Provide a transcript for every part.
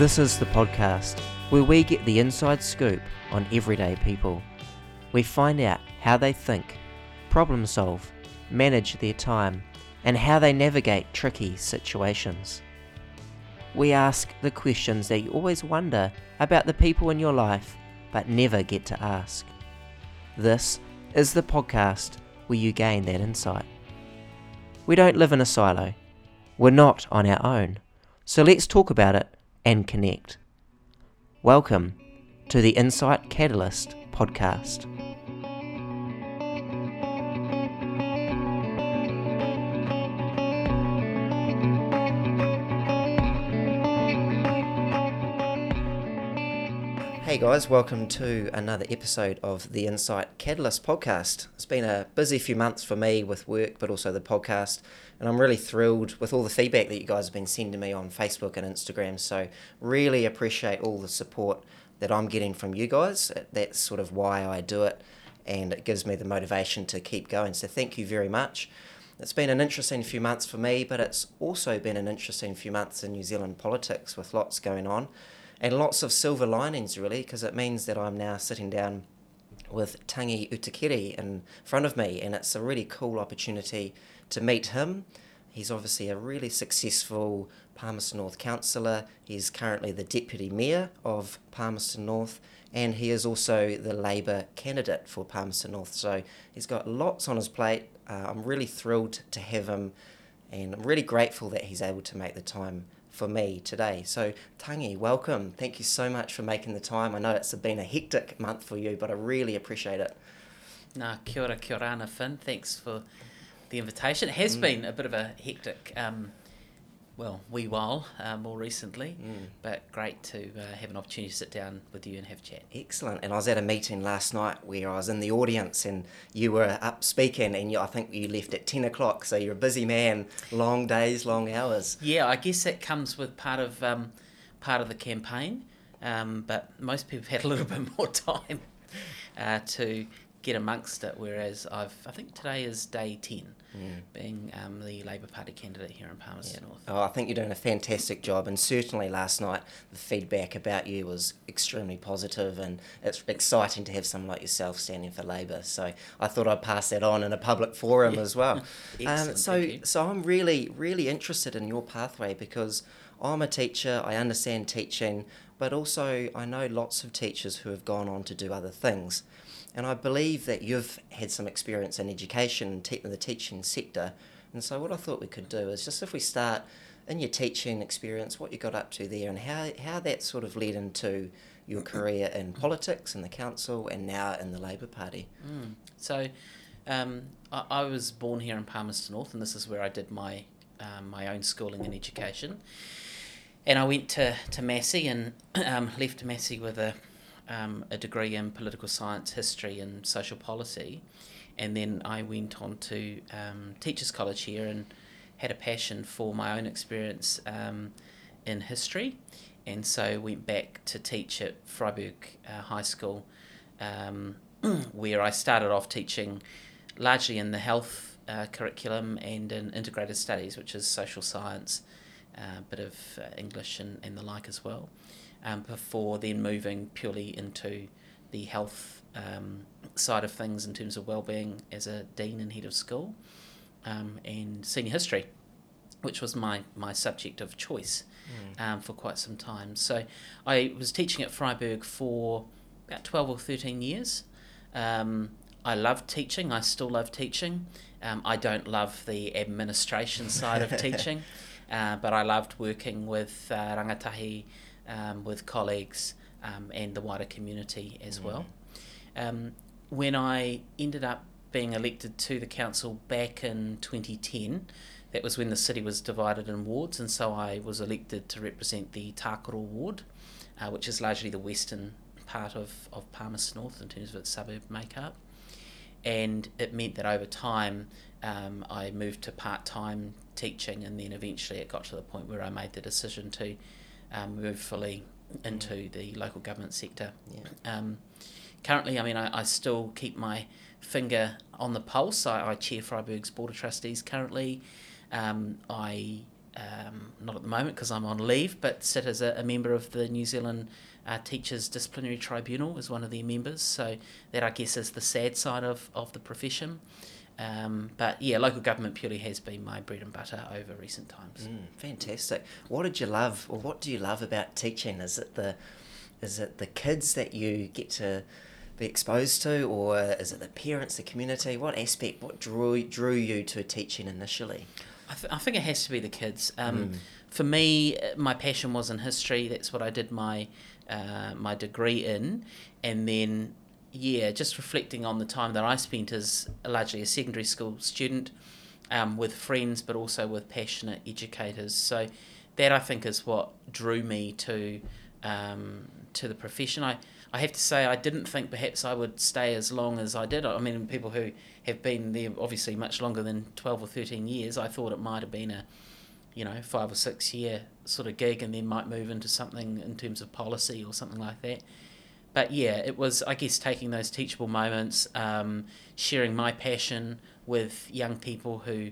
This is the podcast where we get the inside scoop on everyday people. We find out how they think, problem solve, manage their time, and how they navigate tricky situations. We ask the questions that you always wonder about the people in your life but never get to ask. This is the podcast where you gain that insight. We don't live in a silo. We're not on our own. So let's talk about it and connect. Welcome to the Insight Catalyst podcast. Hey guys, welcome to another episode of the Insight Catalyst podcast. It's been a busy few months for me with work, but also the podcast, and I'm really thrilled with all the feedback that you guys have been sending me on Facebook and Instagram. So, really appreciate all the support that I'm getting from you guys. That's sort of why I do it, and it gives me the motivation to keep going. So, thank you very much. It's been an interesting few months for me, but it's also been an interesting few months in New Zealand politics with lots going on and lots of silver linings really because it means that I'm now sitting down with Tangi Utikere in front of me and it's a really cool opportunity to meet him. He's obviously a really successful Palmerston North councillor. He's currently the deputy mayor of Palmerston North and he is also the Labour candidate for Palmerston North. So he's got lots on his plate. Uh, I'm really thrilled to have him and I'm really grateful that he's able to make the time for me today. So, Tangi, welcome. Thank you so much for making the time. I know it's been a hectic month for you, but I really appreciate it. Nah, kia ora, kia ora, Finn. Thanks for the invitation. It has mm. been a bit of a hectic um, well, wee while uh, more recently, mm. but great to uh, have an opportunity to sit down with you and have a chat. Excellent. And I was at a meeting last night where I was in the audience and you were up speaking, and you, I think you left at 10 o'clock. So you're a busy man, long days, long hours. Yeah, I guess that comes with part of, um, part of the campaign, um, but most people have had a little bit more time uh, to get amongst it. Whereas I've, I think today is day ten, mm. Being um, the Labour Party candidate here in Palmerston. North. Oh, I think you're doing a fantastic job, and certainly last night the feedback about you was extremely positive, and it's exciting to have someone like yourself standing for Labour. So I thought I'd pass that on in a public forum yeah. as well. um, so, so I'm really, really interested in your pathway because I'm a teacher. I understand teaching, but also I know lots of teachers who have gone on to do other things. And I believe that you've had some experience in education, te- in the teaching sector. And so, what I thought we could do is just if we start in your teaching experience, what you got up to there, and how, how that sort of led into your career in politics, in the council, and now in the Labour Party. Mm. So, um, I, I, was born here in Palmerston North, and this is where I did my um, my own schooling and education. And I went to, to Massey and um, left Massey with a um, a degree in political science, history, and social policy, and then I went on to um, Teachers College here and had a passion for my own experience um, in history, and so went back to teach at Freyberg uh, High School, um, where I started off teaching largely in the health uh, curriculum and in integrated studies, which is social science, a uh, bit of uh, English and, and the like as well um, before then moving purely into the health um, side of things in terms of well-being as a dean and head of school um, and senior history which was my, my subject of choice mm. um, for quite some time. So I was teaching at Freyberg for about 12 or 13 years. Um, I love teaching, I still love teaching. Um, I don't love the administration side of teaching, uh, but I loved working with uh, rangatahi um, with colleagues um, and the wider community as mm. well. Um, when I ended up being elected to the council back in 2010, that was when the city was divided in wards, and so I was elected to represent the Takaro ward, uh, which is largely the western part of, of Palmerston North in terms of its suburb makeup. And it meant that over time um, I moved to part time teaching, and then eventually it got to the point where I made the decision to um, move fully into mm. the local government sector. Yeah. Um, currently, I mean, I, I still keep my finger on the pulse. I, I chair Freyberg's Board of Trustees currently. Um, I um, not at the moment because I'm on leave, but sit as a, a member of the New Zealand uh, Teachers Disciplinary Tribunal as one of their members. So that I guess is the sad side of, of the profession. Um, but yeah, local government purely has been my bread and butter over recent times. Mm, fantastic. What did you love, or what do you love about teaching? Is it the, is it the kids that you get to be exposed to, or is it the parents, the community? What aspect, what drew drew you to teaching initially? I, th- I think it has to be the kids. Um, mm. For me, uh, my passion was in history. That's what I did my uh, my degree in, and then yeah, just reflecting on the time that I spent as largely a secondary school student um, with friends, but also with passionate educators. So that I think is what drew me to um, to the profession. I, I have to say I didn't think perhaps I would stay as long as I did. I mean, people who have been there obviously much longer than twelve or thirteen years, I thought it might have been a you know five or six year sort of gig, and then might move into something in terms of policy or something like that but yeah, it was, I guess, taking those teachable moments, um, sharing my passion with young people who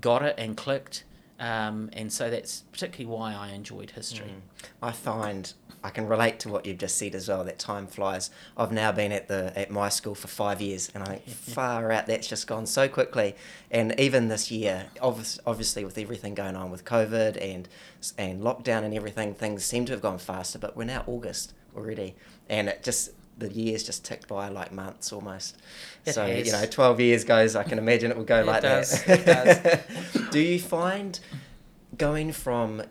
got it and clicked. Um, and so that's particularly why I enjoyed history. Mm. I find I can relate to what you've just said as well. That time flies. I've now been at the at my school for five years, and I think far out that's just gone so quickly. And even this year, obviously with everything going on with COVID and and lockdown and everything, things seem to have gone faster. But we're now August already, and it just the years just ticked by like months almost. It so has. you know, twelve years goes. I can imagine it will go it like does. that. Do you find going from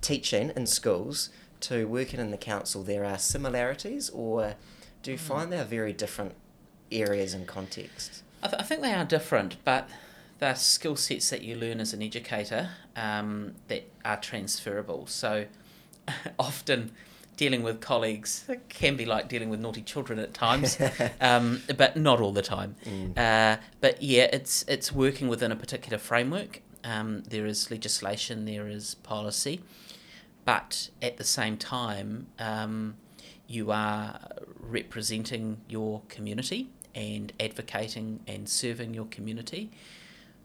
teaching in schools to working in the council there are similarities, or do you mm. find they are very different areas and contexts? I, th- I think they are different, but the skill sets that you learn as an educator um, that are transferable. So often dealing with colleagues can be like dealing with naughty children at times, um, but not all the time. Mm. Uh, but yeah, it's it's working within a particular framework. Um, there is legislation, there is policy, but at the same time, um, you are representing your community and advocating and serving your community,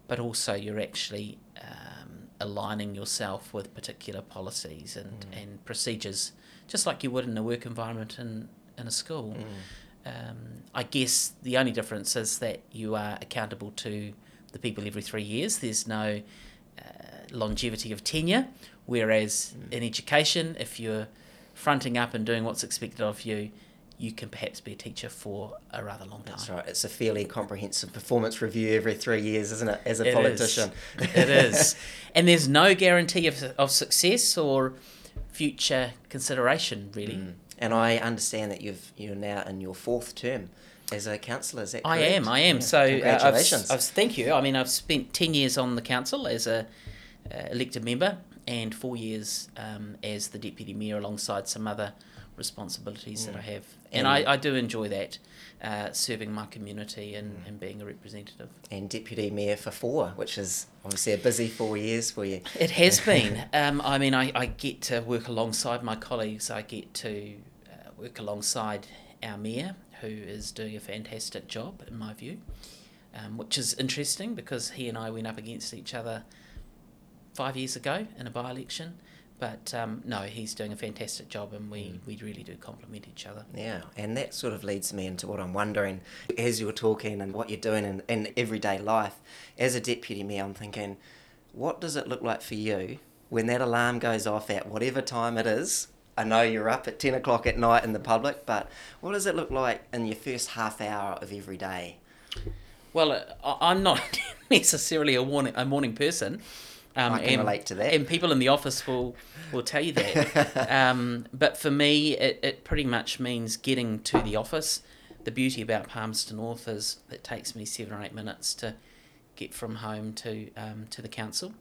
but also you're actually um, aligning yourself with particular policies and, mm. and procedures just like you would in a work environment in, in a school. Mm. Um, I guess the only difference is that you are accountable to the people every three years. There's no uh, longevity of tenure, whereas mm. in education, if you're fronting up and doing what's expected of you, you can perhaps be a teacher for a rather long time. That's right. It's a fairly comprehensive performance review every three years, isn't it, as a it politician? Is. it is. And there's no guarantee of, of success or future consideration, really. Mm. And I understand that you've you're now in your fourth term as a councillor. Is that correct? I am. I am. Yeah. So congratulations. Uh, I've, I've, thank you. I mean, I've spent ten years on the council as a uh, elected member, and four years um, as the deputy mayor, alongside some other responsibilities mm. that I have. And, and I, I do enjoy that uh, serving my community and, mm. and being a representative. And deputy mayor for four, which is obviously a busy four years for you. It has been. Um, I mean, I, I get to work alongside my colleagues. I get to uh, work alongside our mayor, who is doing a fantastic job in my view, um, which is interesting because he and I went up against each other five years ago in a by election. But um, no, he's doing a fantastic job, and we, mm. we really do complement each other. Yeah, and that sort of leads me into what I'm wondering as you're talking and what you're doing in, in everyday life. As a deputy mayor, I'm thinking, what does it look like for you when that alarm goes off at whatever time it is? I know you're up at 10 o'clock at night in the public, but what does it look like in your first half hour of every day? Well, uh, I'm not necessarily a morning, a morning person. Um, I can and, relate to that. And people in the office will, will tell you that. um, but for me, it, it pretty much means getting to the office. The beauty about Palmerston North is it takes me seven or eight minutes to get from home to um, to the council,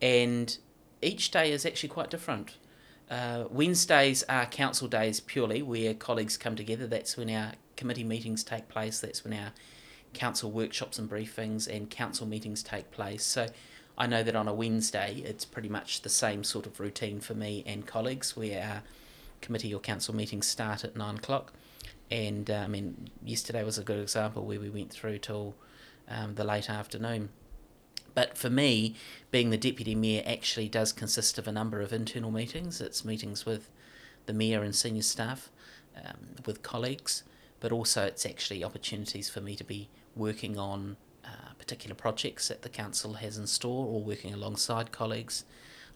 and each day is actually quite different. Uh, Wednesdays are council days purely, where colleagues come together. That's when our committee meetings take place. That's when our council workshops and briefings and council meetings take place. So I know that on a Wednesday, it's pretty much the same sort of routine for me and colleagues, where our committee or council meetings start at nine o'clock. And uh, I mean, yesterday was a good example where we went through till um, the late afternoon. But for me, being the deputy mayor actually does consist of a number of internal meetings. It's meetings with the mayor and senior staff, um, with colleagues, but also it's actually opportunities for me to be working on uh, particular projects that the council has in store or working alongside colleagues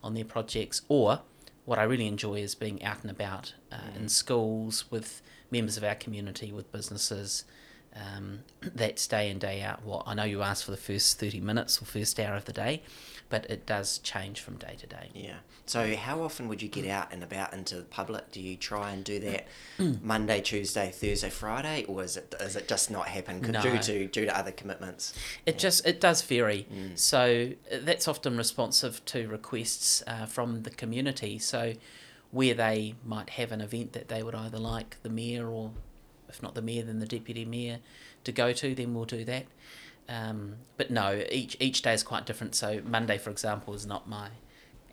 on their projects. Or what I really enjoy is being out and about uh, mm. in schools with members of our community, with businesses. Um, that's day in day out. What I know you asked for the first thirty minutes or first hour of the day, but it does change from day to day. Yeah. So how often would you get out and about into the public? Do you try and do that Monday, Tuesday, Thursday, Friday, or is it is it just not happen no. due to due to other commitments? It yeah. just it does vary. Mm. So uh, that's often responsive to requests uh, from the community. So where they might have an event that they would either like the mayor or if not the mayor then the deputy mayor to go to, then we'll do that. Um, but no, each each day is quite different. So Monday, for example, is not my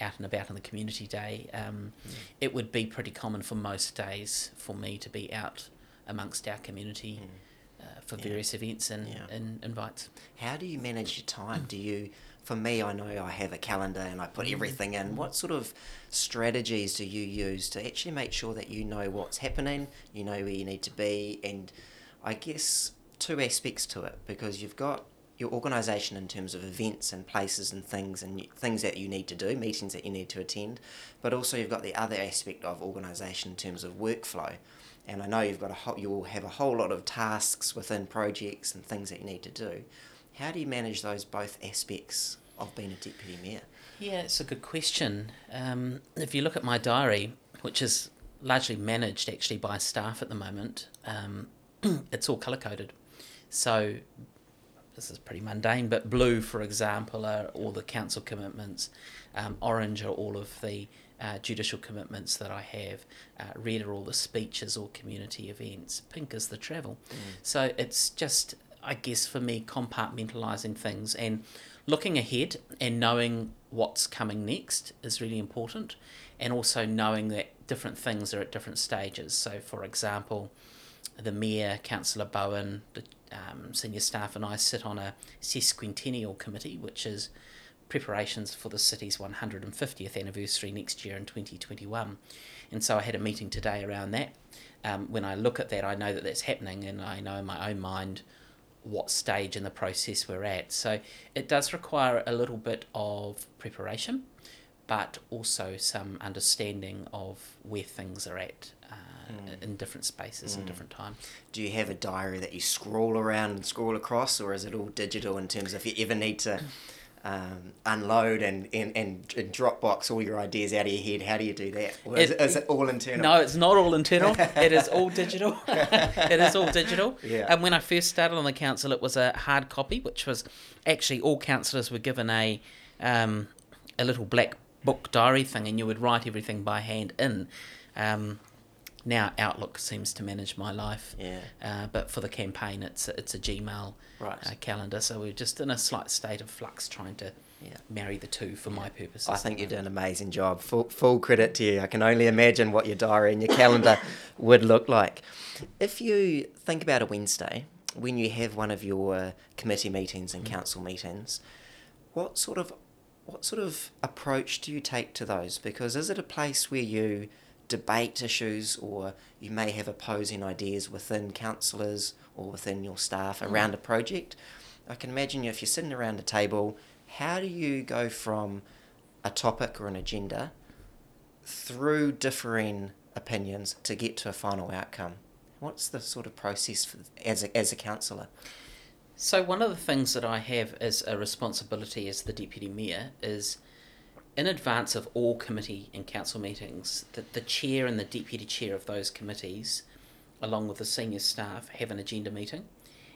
out and about in the community day. Um, mm. It would be pretty common for most days for me to be out amongst our community mm. uh, for various events and, yeah. and invites. How do you manage your time? Do you for me, I know I have a calendar and I put mm. everything in. What sort of strategies do you use to actually make sure that you know what's happening, you know where you need to be, and I guess two aspects to it because you've got your organisation in terms of events and places and things and things that you need to do, meetings that you need to attend, but also you've got the other aspect of organisation in terms of workflow. And I know you've got a whole, you will have a whole lot of tasks within projects and things that you need to do. How do you manage those both aspects of being a deputy mayor? Yeah, it's a good question. Um, if you look at my diary, which is largely managed actually by staff at the moment, um, it's all colour coded. So this is pretty mundane, but blue, for example, are all the council commitments. Um, orange are all of the uh, judicial commitments that I have. Uh, red are all the speeches or community events. Pink is the travel. Mm. So it's just, I guess, for me, compartmentalising things and looking ahead and knowing what's coming next is really important. And also knowing that different things are at different stages. So, for example, the Mayor, Councillor Bowen, the um, senior staff, and I sit on a sesquicentennial committee, which is preparations for the city's 150th anniversary next year in 2021. And so I had a meeting today around that. Um, when I look at that, I know that that's happening, and I know in my own mind what stage in the process we're at. So it does require a little bit of preparation, but also some understanding of where things are at mm. in different spaces mm. and different time. Do you have a diary that you scroll around and scroll across, or is it all digital in terms of if you ever need to um, unload and, and, and Dropbox all your ideas out of your head? How do you do that? Or is it, it, is it all internal? No, it's not all internal. it is all digital. it is all digital. Yeah. And when I first started on the council, it was a hard copy, which was actually all councillors were given a um, a little black book diary thing, and you would write everything by hand in. Um, now Outlook seems to manage my life. Yeah. Uh, but for the campaign, it's a, it's a Gmail right. uh, calendar. So we're just in a slight state of flux, trying to yeah. marry the two for yeah. my purposes. I think you did an amazing job. Full full credit to you. I can only imagine what your diary and your calendar would look like. If you think about a Wednesday when you have one of your committee meetings and mm. council meetings, what sort of what sort of approach do you take to those? Because is it a place where you debate issues or you may have opposing ideas within councillors or within your staff mm. around a project. I can imagine if you're sitting around a table, how do you go from a topic or an agenda through differing opinions to get to a final outcome? What's the sort of process for, as a, as a councillor? So one of the things that I have as a responsibility as the deputy mayor is in advance of all committee and council meetings, that the chair and the deputy chair of those committees, along with the senior staff, have an agenda meeting.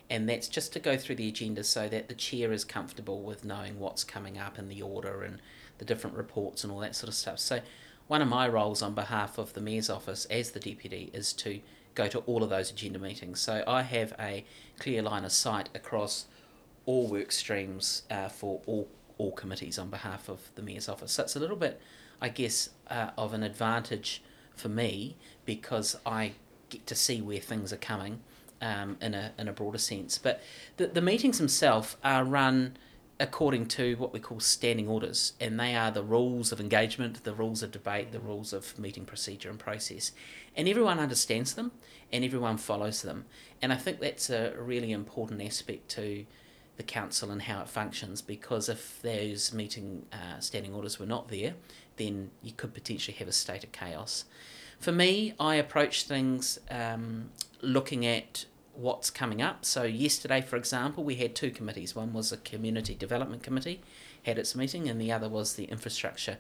And that's just to go through the agenda so that the chair is comfortable with knowing what's coming up in the order and the different reports and all that sort of stuff. So, one of my roles on behalf of the Mayor's office as the deputy is to go to all of those agenda meetings. So, I have a clear line of sight across all work streams uh, for all all committees on behalf of the Mayor's office. So it's a little bit, I guess, uh, of an advantage for me because I get to see where things are coming um, in, a, in a broader sense. But the, the meetings themselves are run according to what we call standing orders, and they are the rules of engagement, the rules of debate, the rules of meeting procedure and process. And everyone understands them and everyone follows them. And I think that's a really important aspect to the council and how it functions because if those meeting uh, standing orders were not there, then you could potentially have a state of chaos. For me, I approach things um, looking at what's coming up. So yesterday, for example, we had two committees. One was a community development committee, had its meeting, and the other was the infrastructure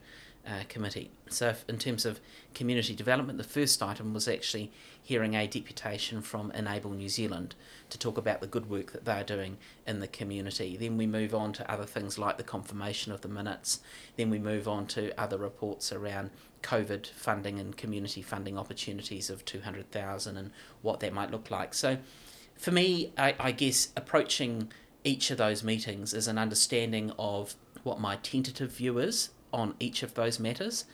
uh, committee. So in terms of community development, the first item was actually hearing a deputation from Enable New Zealand to talk about the good work that they're doing in the community. Then we move on to other things like the confirmation of the minutes. Then we move on to other reports around COVID funding and community funding opportunities of 200,000 and what that might look like. So for me, I, I guess approaching each of those meetings is an understanding of what my tentative view is on each of those matters,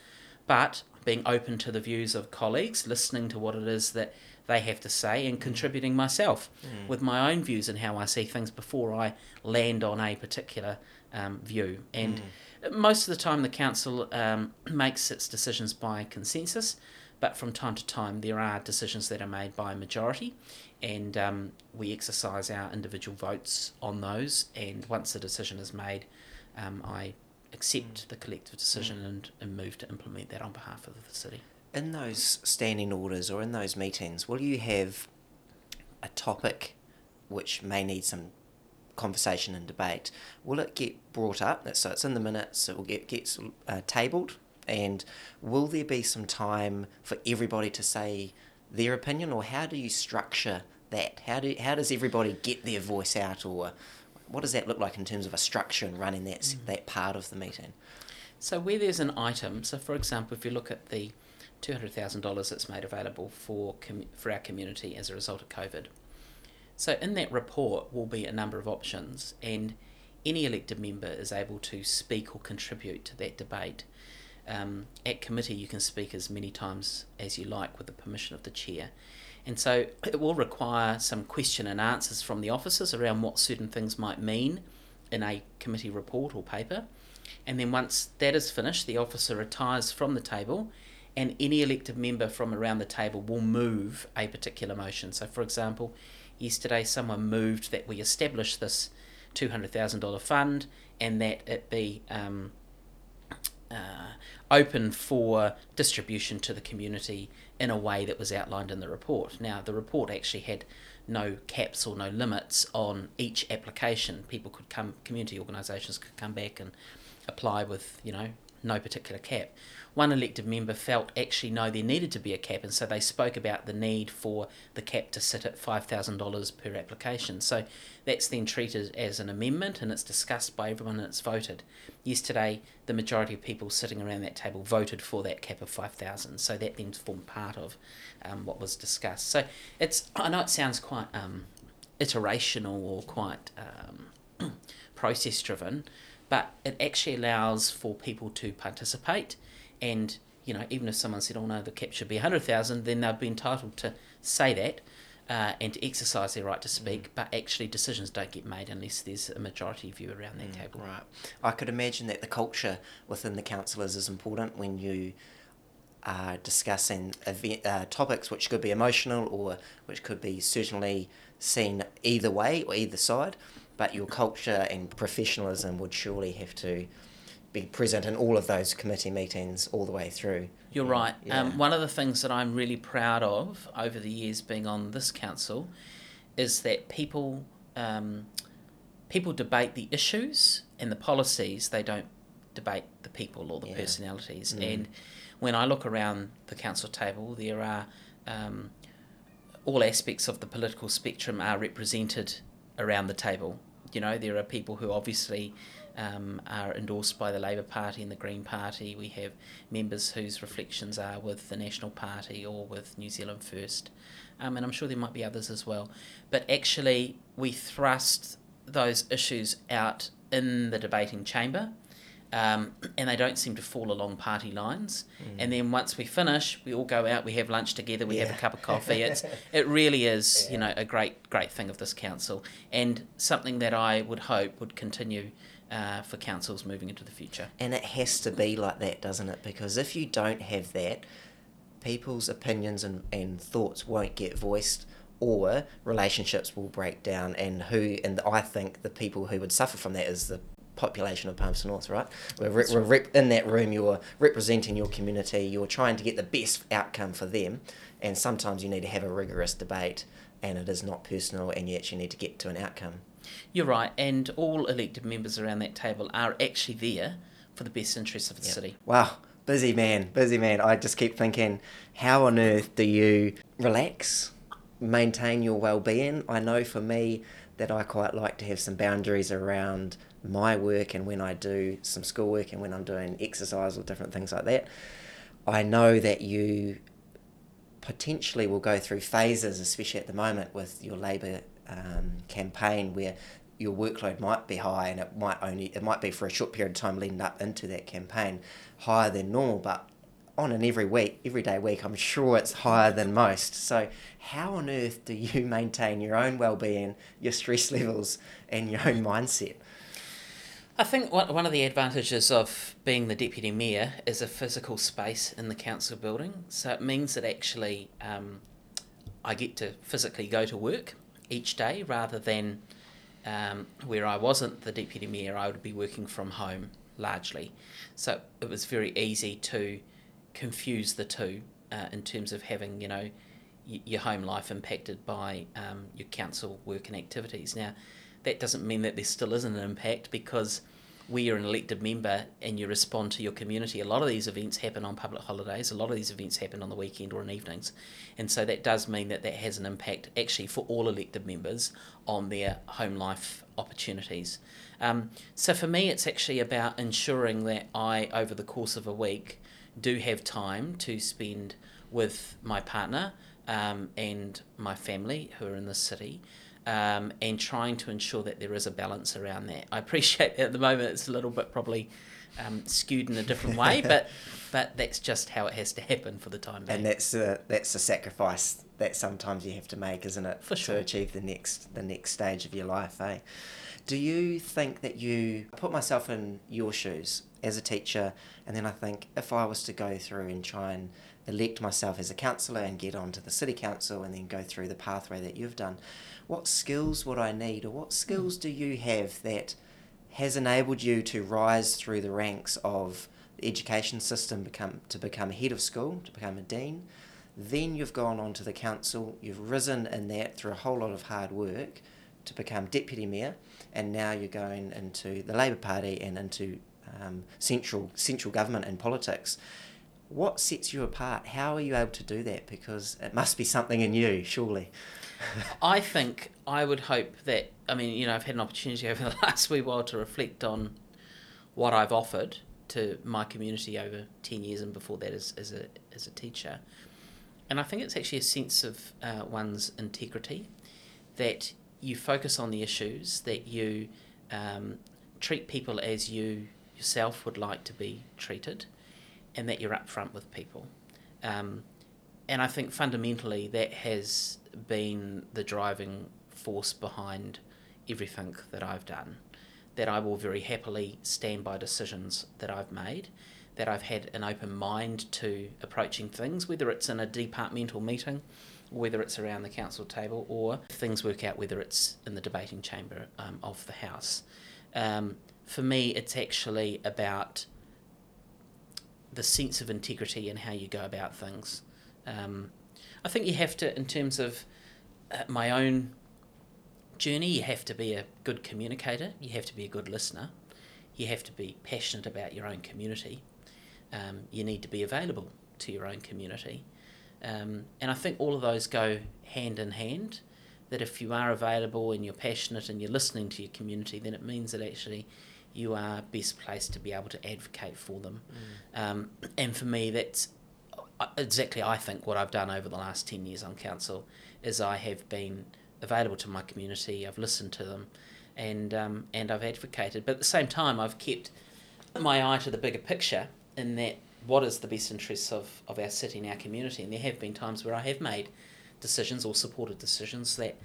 but being open to the views of colleagues, listening to what it is that they have to say, and mm. contributing myself mm. with my own views and how I see things before I land on a particular um, view. And mm. most of the time, the council um, makes its decisions by consensus, but from time to time, there are decisions that are made by a majority, and um, we exercise our individual votes on those. And once the decision is made, um, I accept mm. the collective decision mm. and, and move to implement that on behalf of the city. In those standing orders or in those meetings, will you have a topic which may need some conversation and debate? Will it get brought up? So it's in the minutes. It will get gets uh, tabled, and will there be some time for everybody to say their opinion, or how do you structure that? How do how does everybody get their voice out, or what does that look like in terms of a structure and running that mm. that part of the meeting? So where there's an item, so for example, if you look at the two hundred thousand dollars that's made available for com- for our community as a result of COVID. So in that report will be a number of options, and any elected member is able to speak or contribute to that debate. Um, at committee, you can speak as many times as you like with the permission of the chair. And so it will require some question and answers from the officers around what certain things might mean in a committee report or paper. And then once that is finished, the officer retires from the table, and any elected member from around the table will move a particular motion. So, for example, yesterday someone moved that we establish this $200,000 fund and that it be um, uh, open for distribution to the community in a way that was outlined in the report. Now, the report actually had no caps or no limits on each application. People could come, community organisations could come back and apply with, you know, no particular cap one elected member felt actually no, there needed to be a cap, and so they spoke about the need for the cap to sit at $5,000 per application. So that's then treated as an amendment and it's discussed by everyone and it's voted. Yesterday, the majority of people sitting around that table voted for that cap of 5,000, so that then formed part of um, what was discussed. So it's, I know it sounds quite um, iterational or quite um, process driven, but it actually allows for people to participate and you know even if someone said oh no the cap should be 100000 then they'd be entitled to say that uh, and to exercise their right to speak, mm. but actually decisions don't get made unless there's a majority view around that mm, table. Right. I could imagine that the culture within the councillors is important when you are discussing event, uh, topics which could be emotional or which could be certainly seen either way or either side, but your culture and professionalism would surely have to be present in all of those committee meetings all the way through. You're right. Yeah. Um, one of the things that I'm really proud of over the years being on this council is that people um, people debate the issues and the policies. They don't debate the people or the yeah. personalities. Mm. And when I look around the council table, there are um, all aspects of the political spectrum are represented around the table. You know, there are people who obviously um, are endorsed by the Labour Party and the Green Party. We have members whose reflections are with the National Party or with New Zealand First, um, and I'm sure there might be others as well. But actually, we thrust those issues out in the debating chamber. Um, and they don't seem to fall along party lines. Mm. And then once we finish, we all go out, we have lunch together, we yeah. have a cup of coffee. It's it really is, yeah. you know, a great great thing of this council, and something that I would hope would continue uh, for councils moving into the future. And it has to be like that, doesn't it? Because if you don't have that, people's opinions and, and thoughts won't get voiced or relationships will break down and who and I think the people who would suffer from that is the population of Palmerston North, right? We're, re- we're rep- in that room, you're representing your community, you're trying to get the best outcome for them, and sometimes you need to have a rigorous debate, and it is not personal, and yet you actually need to get to an outcome. You're right, and all elected members around that table are actually there for the best interests of the Yep. city. Wow, busy man, busy man. I just keep thinking, how on earth do you relax, maintain your well-being? I know for me that I quite like to have some boundaries around my work and when I do some schoolwork and when I'm doing exercise or different things like that. I know that you potentially will go through phases, especially at the moment with your Labour um, campaign, where your workload might be high and it might only it might be for a short period of time leading up into that campaign, higher than normal, but on an every week, everyday week, I'm sure it's higher than most. So, how on earth do you maintain your own well-being, your stress levels, and your own mindset? I think one of the advantages of being the deputy mayor is a physical space in the council building. So it means that actually um, I get to physically go to work each day rather than um, where I wasn't the deputy mayor, I would be working from home largely. So it was very easy to confuse the two uh, in terms of having, you know, your home life impacted by um, your council work and activities. Now, that doesn't mean that there still isn't an impact because we are an elected member and you respond to your community. A lot of these events happen on public holidays, a lot of these events happen on the weekend or in evenings. And so that does mean that that has an impact actually for all elected members on their home life opportunities. Um, so for me, it's actually about ensuring that I, over the course of a week, do have time to spend with my partner um, and my family who are in the city. Um, and trying to ensure that there is a balance around that. I appreciate that at the moment it's a little bit probably um, skewed in a different way, but but that's just how it has to happen for the time being. And that's a, that's a sacrifice that sometimes you have to make, isn't it? For sure. To achieve the next the next stage of your life, eh? Do you think that you put myself in your shoes as a teacher, and then I think if I was to go through and try and elect myself as a councillor and get onto the city council and then go through the pathway that you've done, what skills would I need, or what skills do you have that has enabled you to rise through the ranks of the education system become to become head of school, to become a dean. Then you've gone on to the council, you've risen in that through a whole lot of hard work to become deputy mayor, and now you're going into the Labour Party and into um, central central government and politics. What sets you apart? How are you able to do that? Because it must be something in you, surely. I think I would hope that I mean, you know, I've had an opportunity over the last wee while to reflect on what I've offered to my community over ten years and before that as, as a as a teacher. And I think it's actually a sense of uh, one's integrity that you focus on the issues, that you um, treat people as you yourself would like to be treated, and that you're upfront with people. Um, and I think fundamentally that has been the driving force behind everything that I've done. That I will very happily stand by decisions that I've made, that I've had an open mind to approaching things, whether it's in a departmental meeting, whether it's around the council table, or things work out, whether it's in the debating chamber um, of the House. Um, for me, it's actually about the sense of integrity and how you go about things. Um, I think you have to, in terms of uh, my own journey, you have to be a good communicator, you have to be a good listener, you have to be passionate about your own community, um, you need to be available to your own community. Um, and I think all of those go hand in hand. That if you are available and you're passionate and you're listening to your community, then it means that actually you are best placed to be able to advocate for them. Um, and for me, that's uh, exactly I think what I've done over the last 10 years on council is I have been available to my community, I've listened to them, and, um, and I've advocated. But at the same time, I've kept my eye to the bigger picture in that what is the best interests of, of our city and our community. And there have been times where I have made decisions or supported decisions that,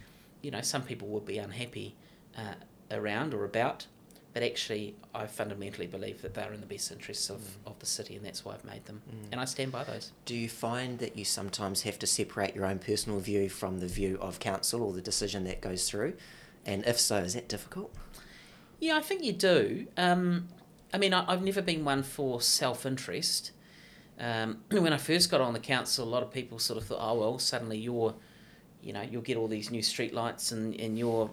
you know, some people would be unhappy uh, around or about. But actually, I fundamentally believe that they're in the best interests of, Mm. of the city, and that's why I've made them. Mm. And I stand by those. Do you find that you sometimes have to separate your own personal view from the view of council or the decision that goes through? And if so, is that difficult? Yeah, I think you do. Um, I mean, I, I've never been one for self interest. Um, when I first got on the council, a lot of people sort of thought, oh, well, suddenly you're, you know, you'll get all these new street lights and, and your,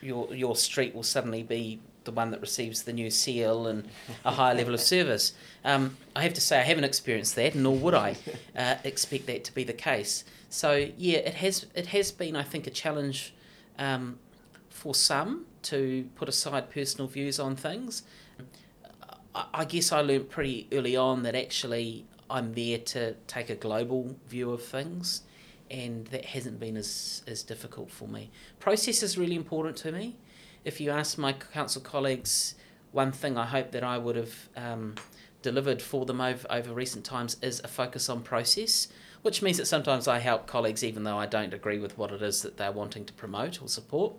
your, your street will suddenly be the one that receives the new seal and a higher level of service. Um, I have to say, I haven't experienced that, nor would I uh, expect that to be the case. So, yeah, it has, it has been, I think, a challenge um, for some to put aside personal views on things. I, I guess I learned pretty early on that actually I'm there to take a global view of things, and that hasn't been as, as difficult for me. Process is really important to me. If you ask my council colleagues, one thing I hope that I would have um, delivered for them over, over recent times is a focus on process, which means that sometimes I help colleagues even though I don't agree with what it is that they're wanting to promote or support.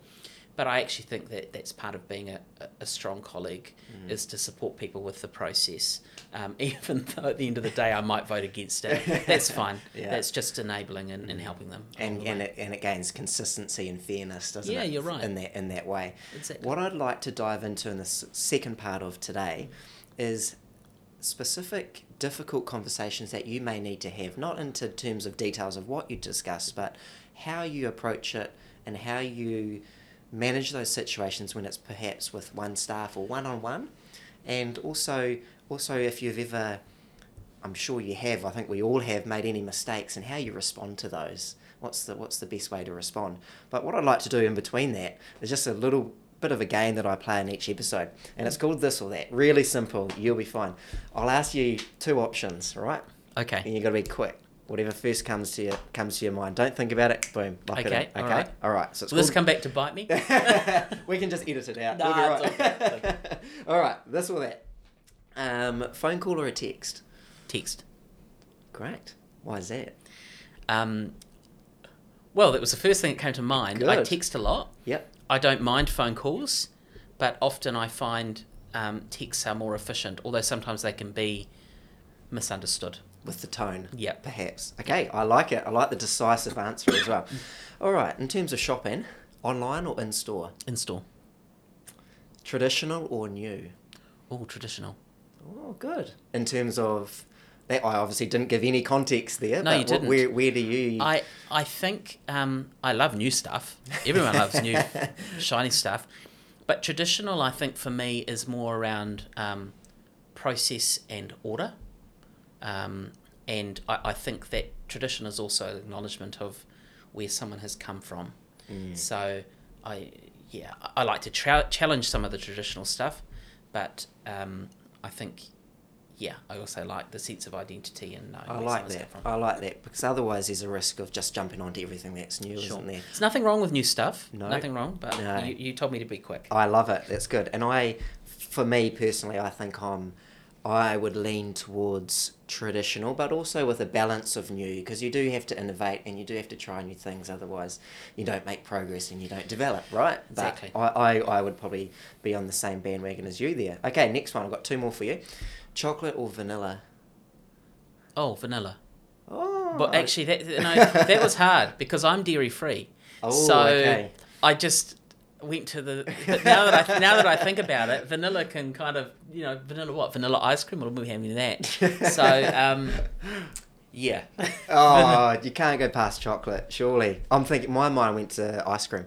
But I actually think that that's part of being a, a- strong colleague Mm. is to support people with the process. Um, even though at the end of the day I might vote against it, that's fine. Yeah. That's just enabling and, and helping them. and the and way. it, and it gains consistency and fairness, doesn't Yeah, it? you're right. In that in that way. Exactly. What I'd like to dive into in the second part of today is specific difficult conversations that you may need to have, not into terms of details of what you discuss, but how you approach it and how you manage those situations when it's perhaps with one staff or one on one, and also also if you've ever I'm sure you have. I think we all have made any mistakes, and how you respond to those. What's the what's the best way to respond? But what I'd like to do in between that is just a little bit of a game that I play in each episode, and it's called this or that. Really simple. You'll be fine. I'll ask you two options, right? Okay. And you've got to be quick. Whatever first comes to your comes to your mind. Don't think about it. Boom. Lock it in. Okay, Okay. all right. All right. So it's Will this called- come back to bite me? we can just edit it out. Nah, we'll right. okay, okay. All right. This or that. Um, phone call or a text? Text. Great. Why is that? Um, well, that was the first thing that came to mind. I text a lot. Yep. I don't mind phone calls, but often I find um, texts are more efficient, although sometimes they can be misunderstood. With the tone. Yeah. Perhaps. Okay, I like it. I like the decisive answer as well. All right, in terms of shopping, online or in store? In store. Traditional or new? Oh, traditional. Oh, good. In terms of that, I obviously didn't give any context there. No, but you didn't. Where, where do you? I I think um, I love new stuff. Everyone loves new shiny stuff, but traditional I think for me is more around um, process and order, um, and I, I think that tradition is also an acknowledgement of where someone has come from. Mm. So I yeah I- like to tra- challenge some of the traditional stuff, but um, I think. Yeah, I also like the sense of identity and knowing I like that. I like that because otherwise there's a risk of just jumping onto everything that's new, Sure. isn't there? There's nothing wrong with new stuff. No. Nothing wrong, but No. you, you told me to be quick. I love it. That's good. And I, for me personally, I think I'm, I would lean towards traditional, but also with a balance of new, because you do have to innovate and you do have to try new things. Otherwise, you don't make progress and you don't develop, right? Exactly. But I, I, I would probably be on the same bandwagon as you there. Okay, next one. I've got two more for you. Chocolate or vanilla? Oh, vanilla. Oh, But actually, that no, that was hard because I'm dairy free. Oh, so okay. I just went to the. But now that I now that I think about it, vanilla can kind of you know vanilla what vanilla ice cream. Are we having that? So um, yeah. oh, you can't go past chocolate, surely. I'm thinking, my mind went to ice cream.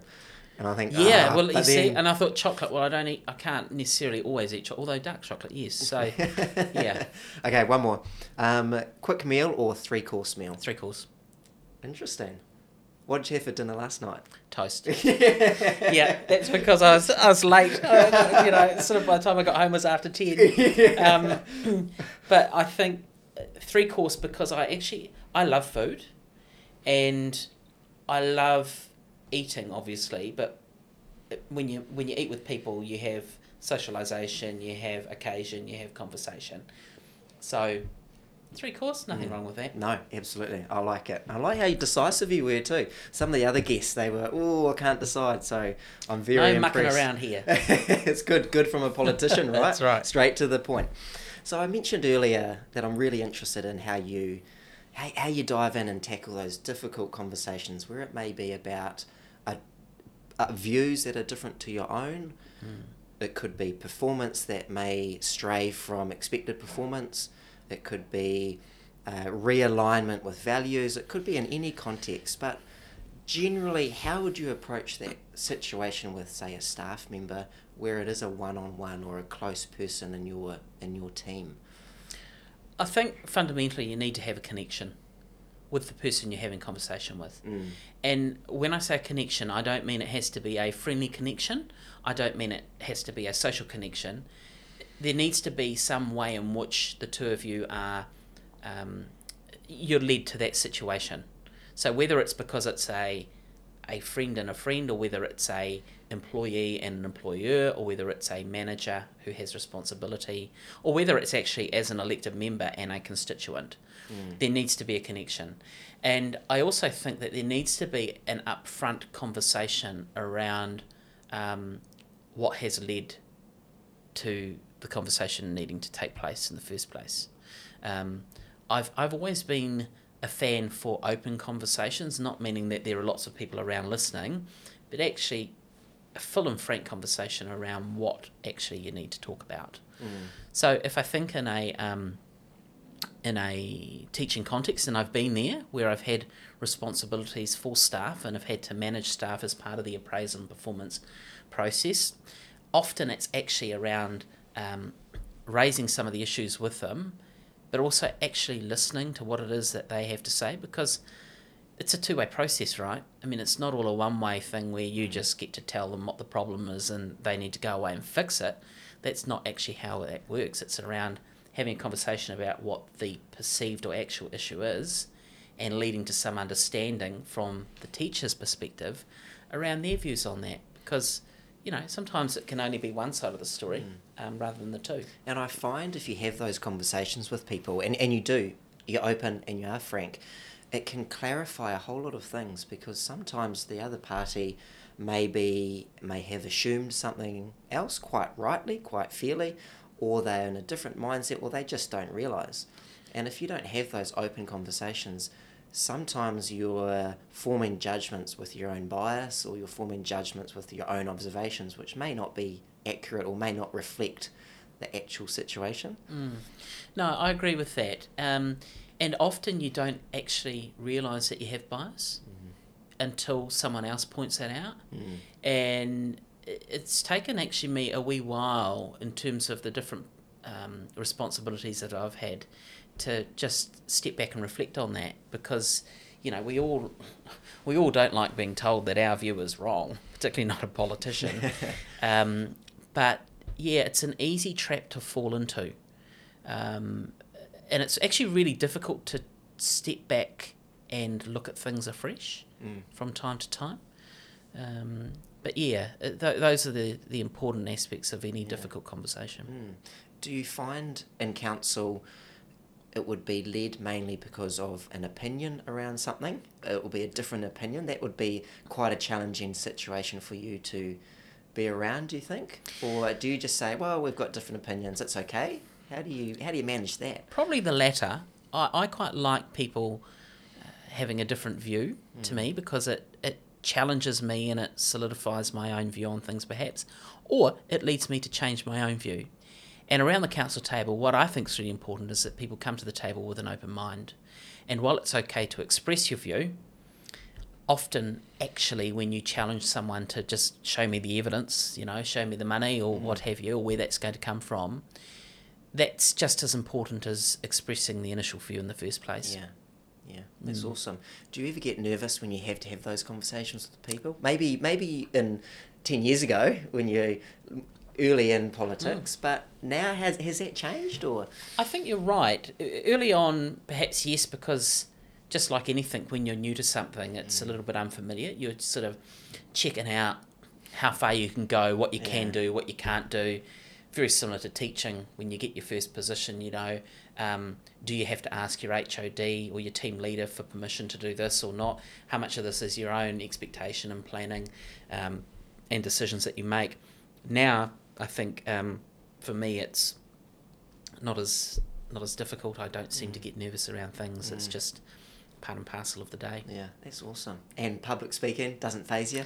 And I think, Yeah, ah, well, you but see, and I thought chocolate. Well, I don't eat. I can't necessarily always eat chocolate, although dark chocolate, yes. So, yeah, okay, one more. Um, quick meal or three course meal? three course Interesting. What did you have for dinner last night? toast. yeah, that's because I was I was late. Uh, you know, sort of by the time I got home was after ten. Um, but I think three course because I actually I love food, and I love eating obviously. But when you when you eat with people, you have socialization, you have occasion, you have conversation. So, Three course, nothing Mm. wrong with that. No, absolutely. I like it. I like how decisive you were too. Some of the other guests, they were, oh, I can't decide. So I'm very no mucking around here. it's good, good from a politician, right? That's right. Straight to the point. So I mentioned earlier that I'm really interested in how you, how, how you dive in and tackle those difficult conversations where it may be about a, a views that are different to your own. Mm. It could be performance that may stray from expected performance. It could be uh, realignment with values. It could be in any context. But generally, how would you approach that situation with, say, a staff member where it is a one-on-one or a close person in your in your team? I think fundamentally you need to have a connection with the person you're having conversation with. Mm. And when I say connection, I don't mean it has to be a friendly connection. I don't mean it has to be a social connection. There needs to be some way in which the two of you are um, you're led to that situation. So whether it's because it's a a friend and a friend, or whether it's a employee and an employer, or whether it's a manager who has responsibility, or whether it's actually as an elected member and a constituent, Mm. there needs to be a connection. And I also think that there needs to be an upfront conversation around um, what has led to the conversation needing to take place in the first place. Um, I've, I've always been a fan for open conversations, not meaning that there are lots of people around listening, but actually a full and frank conversation around what actually you need to talk about. Mm. So if I think in a um, in a teaching context, and I've been there where I've had responsibilities for staff and I've had to manage staff as part of the appraisal and performance process, often it's actually around um, raising some of the issues with them, but also actually listening to what it is that they have to say because it's a two way process, right? I mean, it's not all a one way thing where you just get to tell them what the problem is and they need to go away and fix it. That's not actually how that works. It's around having a conversation about what the perceived or actual issue is and leading to some understanding from the teacher's perspective around their views on that. Because, you know, sometimes it can only be one side of the story um, rather than the two. And I find if you have those conversations with people, and, and you do, you're open and you are frank, it can clarify a whole lot of things because sometimes the other party maybe may have assumed something else quite rightly, quite fairly, or they're in a different mindset, or they just don't realize. And if you don't have those open conversations, sometimes you're forming judgments with your own bias, or you're forming judgments with your own observations, which may not be accurate or may not reflect the actual situation. Mm. No, I agree with that. Um, and often you don't actually realise that you have bias until someone else points that out. Mm. And it's taken actually me a wee while in terms of the different um, responsibilities that I've had to just step back and reflect on that because you know we all we all don't like being told that our view is wrong, particularly not a politician. um, but yeah, it's an easy trap to fall into, um, and it's actually really difficult to step back and look at things afresh Mm. from time to time. Um, but yeah, th- those are the, the important aspects of any Yeah. difficult conversation. Mm. Do you find in council it would be led mainly because of an opinion around something? It will be a different opinion. That would be quite a challenging situation for you to be around. Do you think, or do you just say, "Well, we've got different opinions. It's okay." How do you how do you manage that? Probably the latter. I, I quite like people uh, having a different view to me because it, it challenges me and it solidifies my own view on things, perhaps, or it leads me to change my own view. And around the council table, what I think is really important is that people come to the table with an open mind. And while it's okay to express your view, often actually when you challenge someone to just show me the evidence, you know, show me the money or what have you, or where that's going to come from, that's just as important as expressing the initial view in the first place. Yeah, yeah, that's Mm. awesome. Do you ever get nervous when you have to have those conversations with people? Maybe maybe in ten years ago when you early in politics, but now has has that changed or? I think you're right. Early on, perhaps yes, because just like anything, when you're new to something, it's a little bit unfamiliar. You're sort of checking out how far you can go, what you can do, what you can't do. very similar to teaching. When you get your first position, you know, um, do you have to ask your HOD or your team leader for permission to do this or not? How much of this is your own expectation and planning um, and decisions that you make? Now, I think um, for me, it's not as not as difficult. I don't seem mm. to get nervous around things. Mm. It's just part and parcel of the day. Yeah, that's awesome. And public speaking doesn't phase you?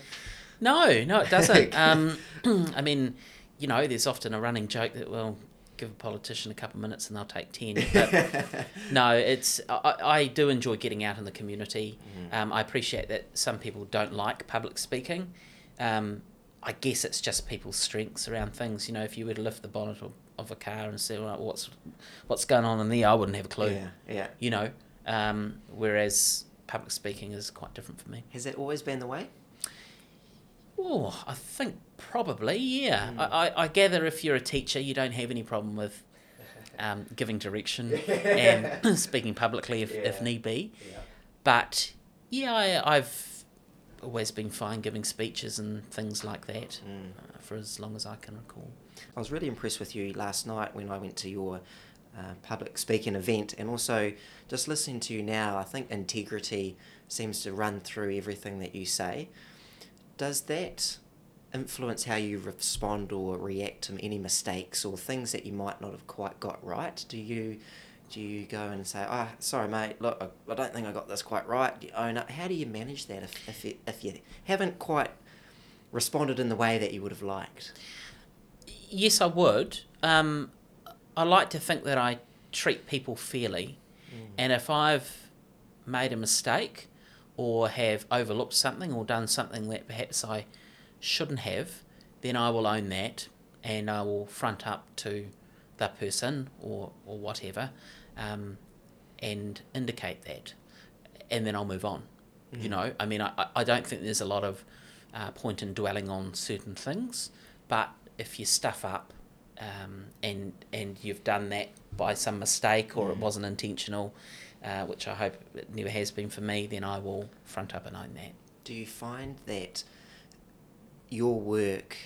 No, no, it doesn't. um, I mean, you know, there's often a running joke that, well, give a politician a couple of minutes and they'll take 10. But no, it's I, I do enjoy getting out in the community. Mm. Um, I appreciate that some people don't like public speaking. Um, I guess it's just people's strengths around things. You know, if you were to lift the bonnet of, of a car and say, well, what's what's going on in there, I wouldn't have a clue. Yeah, yeah. You know, um, whereas public speaking is quite different for me. Has that always been the way? Oh, I think probably, yeah. Mm. I, I, I, gather if you're a teacher, you don't have any problem with um, giving direction and speaking publicly if, yeah. if need be. Yeah. But yeah, I, I've always been fine giving speeches and things like that mm. uh, for as long as I can recall. I was really impressed with you last night when I went to your public speaking event and also just listening to you now. I think integrity seems to run through everything that you say does that influence how you respond or react to any mistakes or things that you might not have quite got right? Do you do you go and say, "Oh, sorry, mate. Look, I, I don't think I got this quite right." Do you own up? How do you manage that if if you, if you haven't quite responded in the way that you would have liked? Yes, I would. Um, I like to think that I treat people fairly, mm. and if I've made a mistake, or have overlooked something or done something that perhaps I shouldn't have, then I will own that and I will front up to the person or, or whatever um, and indicate that. And then I'll move on. Mm-hmm. You know, I mean, I, I don't think there's a lot of uh, point in dwelling on certain things, but if you stuff up um, and and you've done that by some mistake or mm-hmm. it wasn't intentional, uh, which I hope it never has been for me, then I will front up and own that. Do you find that your work,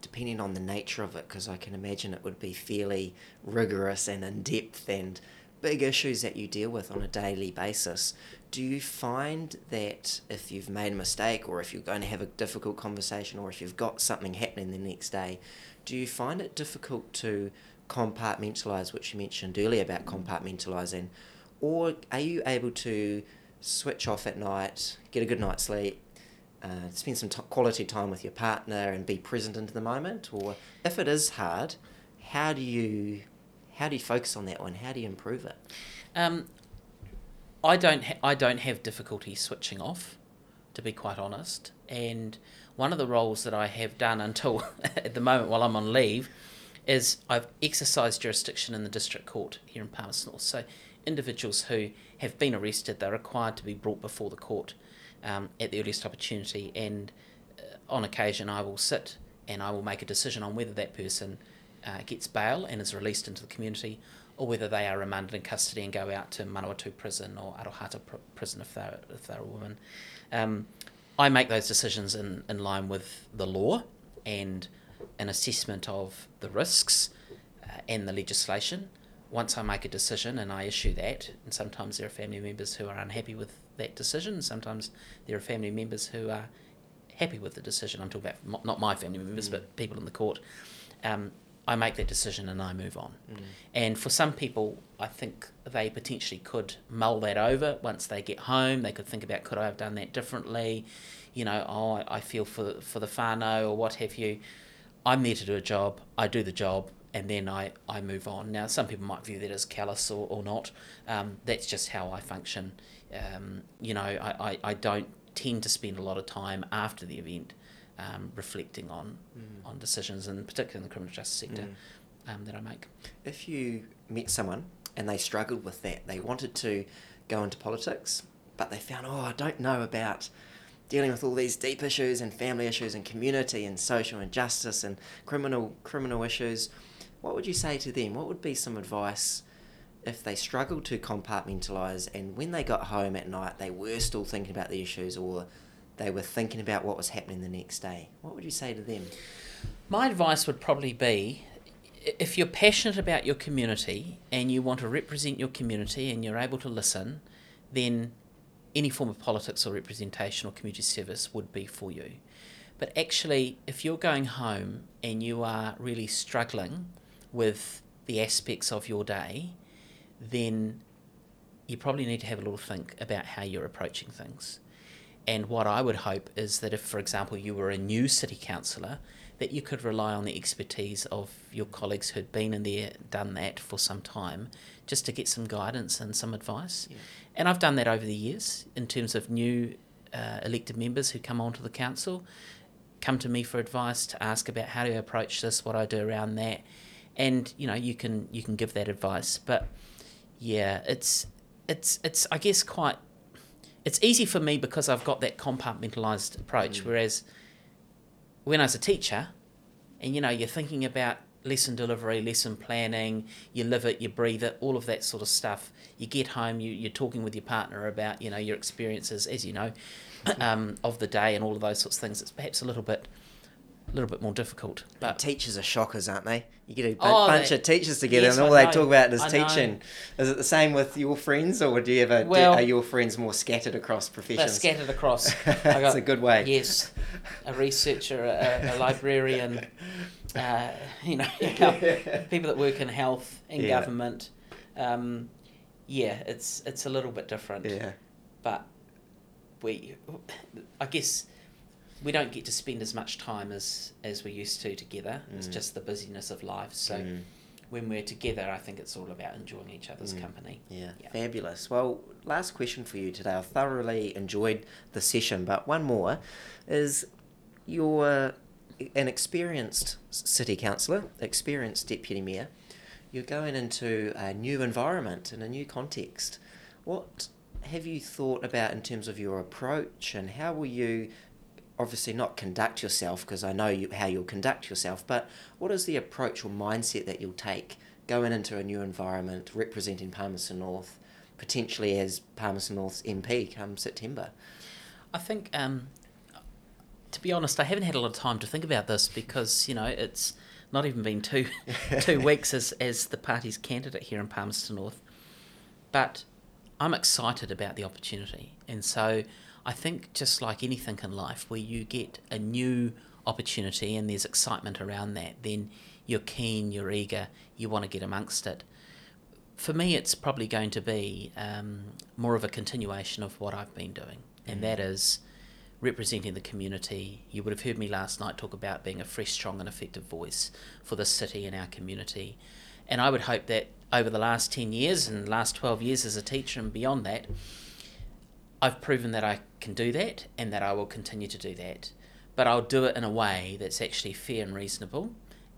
depending on the nature of it, because I can imagine it would be fairly rigorous and in depth and big issues that you deal with on a daily basis, do you find that if you've made a mistake or if you're going to have a difficult conversation or if you've got something happening the next day, do you find it difficult to compartmentalize, which you mentioned earlier about compartmentalizing? or are you able to switch off at night, get a good night's sleep, uh, spend some t- quality time with your partner, and be present into the moment? Or if it is hard, how do you how do you focus on that one? How do you improve it? Um, I don't ha- I don't have difficulty switching off, to be quite honest. And one of the roles that I have done until at the moment while I'm on leave is I've exercised jurisdiction in the district court here in Palmerston. So individuals who have been arrested, they're required to be brought before the court um, at the earliest opportunity. And uh, on occasion, I will sit and I will make a decision on whether that person uh, gets bail and is released into the community, or whether they are remanded in custody and go out to Manawatu prison or Arohata pr- prison if they're, if they're a woman. Um, I make those decisions in, in line with the law and an assessment of the risks uh, and the legislation once I make a decision and I issue that, and sometimes there are family members who are unhappy with that decision, sometimes there are family members who are happy with the decision. I'm talking about not my family members, mm. but people in the court. Um, I make that decision and I move on. Mm. And for some people, I think they potentially could mull that over once they get home. They could think about could I have done that differently? You know, oh, I feel for for the whānau or what have you. I'm there to do a job. I do the job and then I, I move on. Now, some people might view that as callous or, or not. Um, that's just how I function. Um, you know, I, I, I, don't tend to spend a lot of time after the event um, reflecting on mm. on decisions, and particularly in the criminal justice sector, mm. Um, that I make. If you met someone and they struggled with that, they wanted to go into politics, but they found, oh, I don't know about dealing with all these deep issues and family issues and community and social injustice and criminal criminal issues what would you say to them? What would be some advice if they struggled to compartmentalize and when they got home at night they were still thinking about the issues or they were thinking about what was happening the next day? What would you say to them? My advice would probably be if you're passionate about your community and you want to represent your community and you're able to listen, then any form of politics or representation or community service would be for you. But actually, if you're going home and you are really struggling with the aspects of your day, then you probably need to have a little think about how you're approaching things. And what I would hope is that if, for example, you were a new city councillor, that you could rely on the expertise of your colleagues who'd been in there, done that for some time, just to get some guidance and some advice. Yeah. And I've done that over the years in terms of new uh, elected members who come onto the council, come to me for advice to ask about how to approach this, what I do around that, and you know you can you can give that advice. But yeah, it's it's it's I guess quite it's easy for me because I've got that compartmentalized approach. Mm. Whereas when I was a teacher, and you know, you're thinking about lesson delivery, lesson planning, you live it, you breathe it, all of that sort of stuff. You get home, you, you're talking with your partner about, you know, your experiences, as you know, um, of the day and all of those sorts of things. It's perhaps a little bit a little bit more difficult. But teachers are shockers, aren't they? You get a oh, bunch they, of teachers together, yes, and all they talk about is I teaching. Know. Is it the same with your friends, or do you ever well, do, are your friends more scattered across professions? Scattered across. That's a good way. Yes, a researcher, a, a librarian, uh, you know, people that work in health and yeah. government. Um, yeah, it's it's a little bit different. Yeah, but we, I guess we don't get to spend as much time as as we used to together. Mm. It's just the busyness of life. So mm. when we're together, I think it's all about enjoying each other's mm. company. Yeah. yeah, fabulous. Well, last question for you today. I thoroughly enjoyed the session, but one more is you're an experienced city councillor, experienced deputy mayor. You're going into a new environment and a new context. What have you thought about in terms of your approach and how will you obviously not conduct yourself because I know you, how you'll conduct yourself, but what is the approach or mindset that you'll take going into a new environment, representing Palmerston North, potentially as Palmerston North's MP come September? I think, um, to be honest, I haven't had a lot of time to think about this because you know it's not even been two two weeks as as the party's candidate here in Palmerston North, but I'm excited about the opportunity, and so I think just like anything in life, where you get a new opportunity and there's excitement around that, then you're keen, you're eager, you want to get amongst it. For me, it's probably going to be um, more of a continuation of what I've been doing, and mm. that is representing the community. You would have heard me last night talk about being a fresh, strong, and effective voice for the city and our community. And I would hope that over the last 10 years and last 12 years as a teacher and beyond that, I've proven that I can do that and that I will continue to do that. But I'll do it in a way that's actually fair and reasonable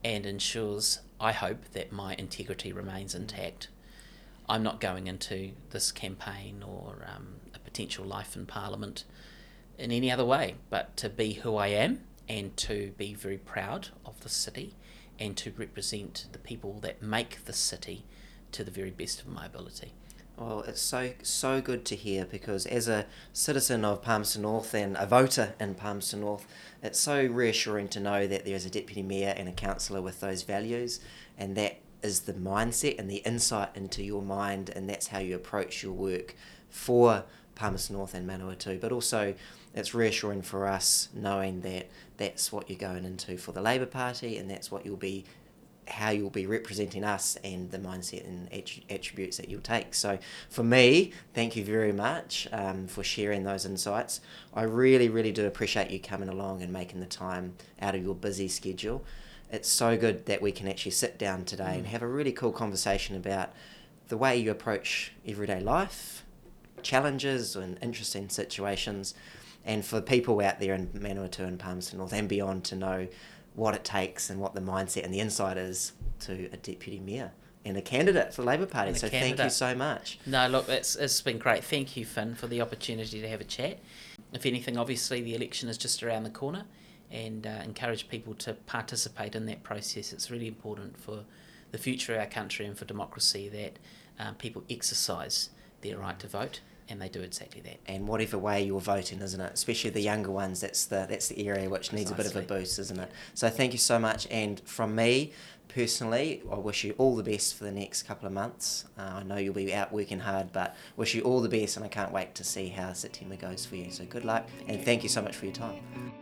and ensures, I hope, that my integrity remains intact. I'm not going into this campaign or um, a potential life in Parliament in any other way but to be who I am and to be very proud of the city and to represent the people that make the city to the very best of my ability. Well, it's so so good to hear because as a citizen of Palmerston North and a voter in Palmerston North, it's so reassuring to know that there is a deputy mayor and a councillor with those values, and that is the mindset and the insight into your mind, and that's how you approach your work for Palmerston North and Manawatu. But also, it's reassuring for us knowing that that's what you're going into for the Labour Party, and that's what you'll be how you'll be representing us and the mindset and attributes that you'll take. So, for me, thank you very much um, for sharing those insights. I really, really do appreciate you coming along and making the time out of your busy schedule. It's so good that we can actually sit down today mm. and have a really cool conversation about the way you approach everyday life, challenges, and interesting situations. And for people out there in Manawatu and Palmerston North and beyond to know what it takes and what the mindset and the insight is to a deputy mayor and a candidate for the Labour Party. So candidate. thank you so much. No, look, it's, it's been great. Thank you, Finn, for the opportunity to have a chat. If anything, obviously the election is just around the corner and uh, encourage people to participate in that process. It's really important for the future of our country and for democracy that um, people exercise their right to vote and they do exactly that. And whatever way you're voting, isn't it? Especially the younger ones, that's the that's the area which needs a bit of a boost, isn't it? So thank you so much. And from me personally, I wish you all the best for the next couple of months. Uh, I know you'll be out working hard, but wish you all the best, and I can't wait to see how September goes for you. So good luck, and thank you so much for your time.